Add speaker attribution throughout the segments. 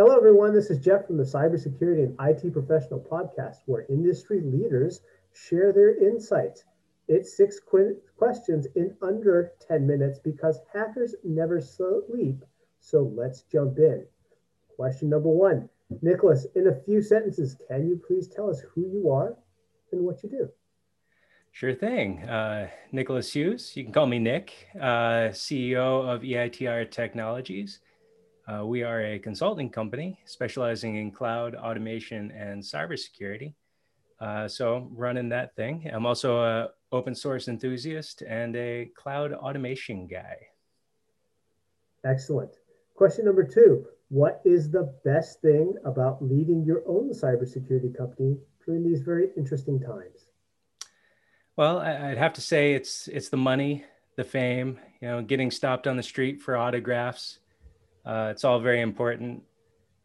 Speaker 1: Hello, everyone. This is Jeff from the Cybersecurity and IT Professional Podcast, where industry leaders share their insights. It's six qu- questions in under 10 minutes because hackers never sleep. So let's jump in. Question number one Nicholas, in a few sentences, can you please tell us who you are and what you do?
Speaker 2: Sure thing. Uh, Nicholas Hughes, you can call me Nick, uh, CEO of EITR Technologies. Uh, we are a consulting company specializing in cloud automation and cybersecurity. Uh, so running that thing. I'm also a open source enthusiast and a cloud automation guy.
Speaker 1: Excellent. Question number two. What is the best thing about leading your own cybersecurity company during these very interesting times?
Speaker 2: Well, I'd have to say it's it's the money, the fame, you know, getting stopped on the street for autographs, uh, it's all very important.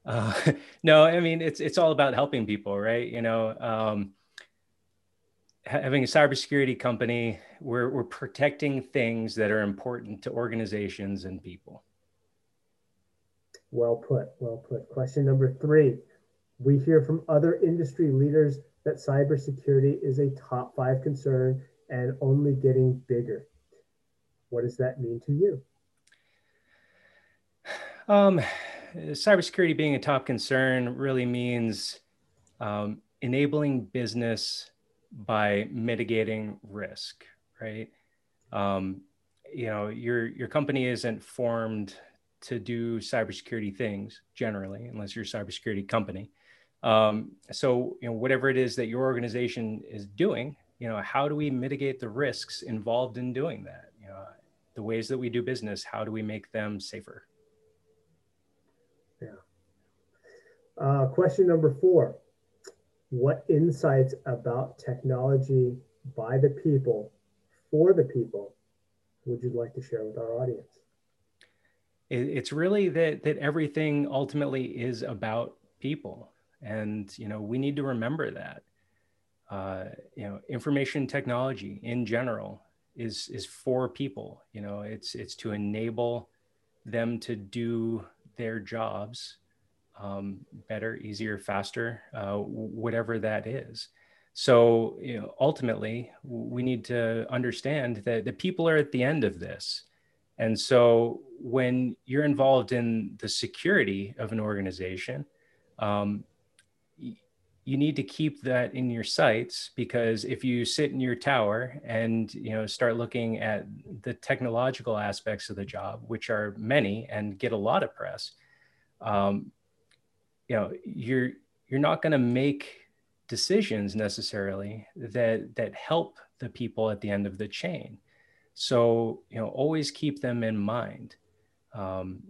Speaker 2: Uh, no, I mean it's it's all about helping people, right? You know, um, having a cybersecurity company, we're we're protecting things that are important to organizations and people.
Speaker 1: Well put. Well put. Question number three: We hear from other industry leaders that cybersecurity is a top five concern and only getting bigger. What does that mean to you?
Speaker 2: Um, cybersecurity being a top concern really means um, enabling business by mitigating risk, right? Um, you know, your your company isn't formed to do cybersecurity things generally, unless you're a cybersecurity company. Um, so, you know, whatever it is that your organization is doing, you know, how do we mitigate the risks involved in doing that? You know, the ways that we do business, how do we make them safer?
Speaker 1: Uh, question number four What insights about technology by the people for the people would you like to share with our audience?
Speaker 2: It's really that, that everything ultimately is about people. And, you know, we need to remember that. Uh, you know, information technology in general is is for people. You know, it's it's to enable them to do their jobs um, better, easier, faster, uh, whatever that is. So, you know, ultimately, we need to understand that the people are at the end of this. And so, when you're involved in the security of an organization, um, you need to keep that in your sights because if you sit in your tower and you know start looking at the technological aspects of the job which are many and get a lot of press um, you know you're you're not going to make decisions necessarily that that help the people at the end of the chain. So you know always keep them in mind. Um,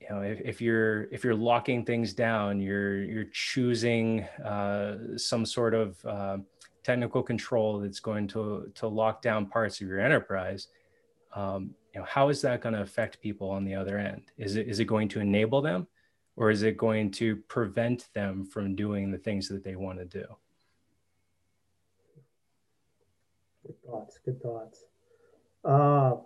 Speaker 2: you know if, if you're if you're locking things down you're you're choosing uh, some sort of uh, technical control that's going to to lock down parts of your enterprise um, you know how is that going to affect people on the other end? Is it is it going to enable them or is it going to prevent them from doing the things that they want to do
Speaker 1: good thoughts good thoughts uh,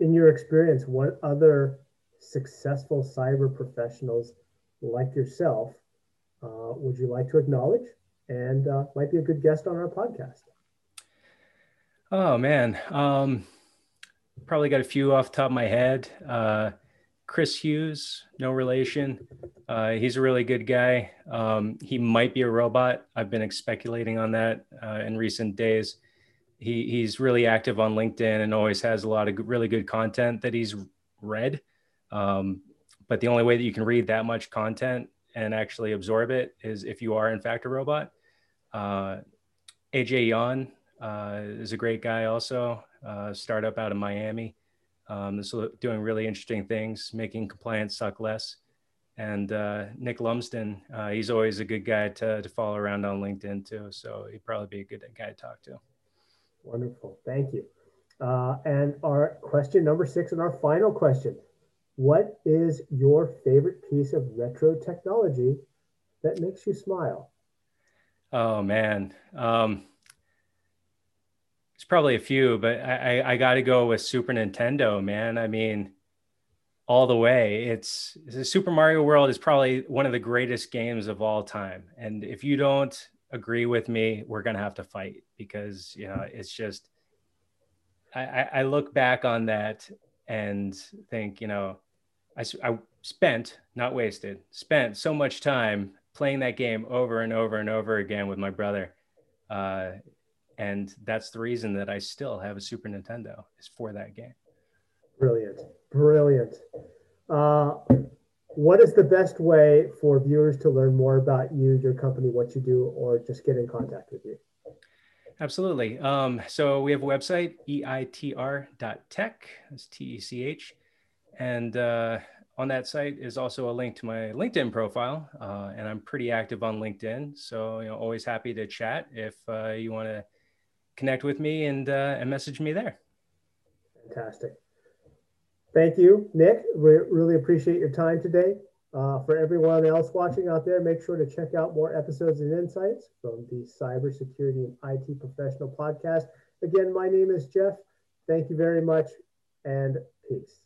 Speaker 1: in your experience what other successful cyber professionals like yourself uh, would you like to acknowledge and uh, might be a good guest on our podcast?
Speaker 2: Oh man, um, probably got a few off the top of my head. Chris Hughes, no relation. Uh, he's a really good guy. Um, he might be a robot. I've been speculating on that uh, in recent days. He, he's really active on LinkedIn and always has a lot of really good content that he's read. Um, but the only way that you can read that much content and actually absorb it is if you are in fact a robot. Uh, AJ Yawn uh, is a great guy also, uh, startup out of Miami. Um, this is doing really interesting things, making compliance suck less. And uh, Nick Lumsden, uh, he's always a good guy to, to follow around on LinkedIn too. So he'd probably be a good guy to talk to.
Speaker 1: Wonderful. Thank you. Uh, and our question number six and our final question what is your favorite piece of retro technology that makes you smile?
Speaker 2: Oh man, um, probably a few, but I, I, I got to go with Super Nintendo, man. I mean, all the way. It's, it's Super Mario World is probably one of the greatest games of all time. And if you don't agree with me, we're gonna have to fight because you know it's just. I, I look back on that and think, you know, I, I spent, not wasted, spent so much time playing that game over and over and over again with my brother. Uh, and that's the reason that I still have a Super Nintendo is for that game.
Speaker 1: Brilliant, brilliant. Uh, what is the best way for viewers to learn more about you, your company, what you do, or just get in contact with you?
Speaker 2: Absolutely. Um, so we have a website, eitr.tech, that's T E C H. And uh, on that site is also a link to my LinkedIn profile. Uh, and I'm pretty active on LinkedIn. So, you know, always happy to chat if uh, you want to connect with me and, uh, and message me there.
Speaker 1: Fantastic. Thank you, Nick. We really appreciate your time today. Uh, for everyone else watching out there, make sure to check out more episodes and insights from the Cybersecurity and IT Professional podcast. Again, my name is Jeff. Thank you very much and peace.